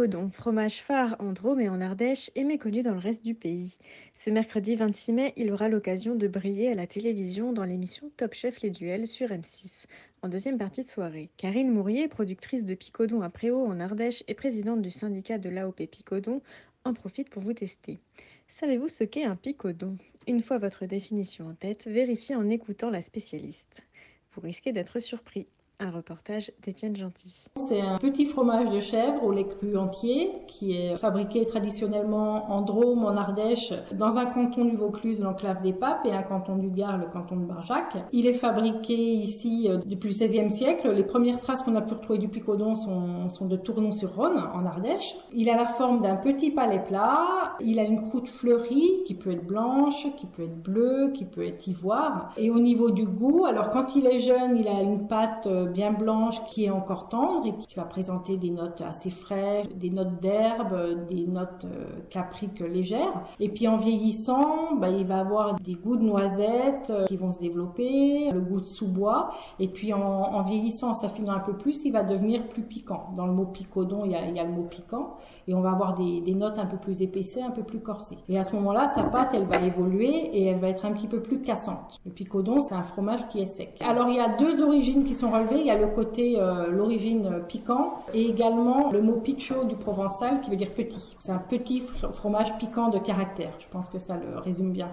Picodon, fromage phare en Drôme et en Ardèche, est méconnu dans le reste du pays. Ce mercredi 26 mai, il aura l'occasion de briller à la télévision dans l'émission Top Chef Les Duels sur M6. En deuxième partie de soirée, Karine Mourier, productrice de Picodon à Préau en Ardèche et présidente du syndicat de l'AOP Picodon, en profite pour vous tester. Savez-vous ce qu'est un picodon? Une fois votre définition en tête, vérifiez en écoutant la spécialiste. Vous risquez d'être surpris. Un reportage d'Étienne Gentil. C'est un petit fromage de chèvre au lait cru entier qui est fabriqué traditionnellement en Drôme, en Ardèche, dans un canton du Vaucluse, l'enclave des Papes, et un canton du Gard, le canton de Barjac. Il est fabriqué ici euh, depuis le XVIe siècle. Les premières traces qu'on a pu retrouver du picodon sont, sont de Tournon-sur-Rhône, en Ardèche. Il a la forme d'un petit palais plat. Il a une croûte fleurie qui peut être blanche, qui peut être bleue, qui peut être ivoire. Et au niveau du goût, alors quand il est jeune, il a une pâte euh, bien blanche qui est encore tendre et qui va présenter des notes assez fraîches, des notes d'herbe, des notes euh, capriques légères. Et puis en vieillissant, bah, il va avoir des goûts de noisettes euh, qui vont se développer, le goût de sous-bois. Et puis en, vieillissant, en s'affinant un peu plus, il va devenir plus piquant. Dans le mot picodon, il y a, il y a le mot piquant. Et on va avoir des, des notes un peu plus épaissées, un peu plus corsées. Et à ce moment-là, sa pâte, elle va évoluer et elle va être un petit peu plus cassante. Le picodon, c'est un fromage qui est sec. Alors il y a deux origines qui sont relevées il y a le côté, euh, l'origine piquant et également le mot piccio du provençal qui veut dire petit. C'est un petit fromage piquant de caractère. Je pense que ça le résume bien.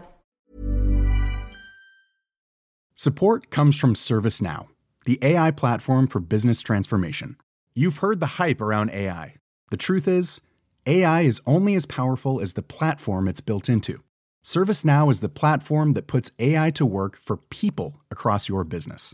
Support comes from ServiceNow, the AI platform for business transformation. You've heard the hype around AI. The truth is, AI is only as powerful as the platform it's built into. ServiceNow is the platform that puts AI to work for people across your business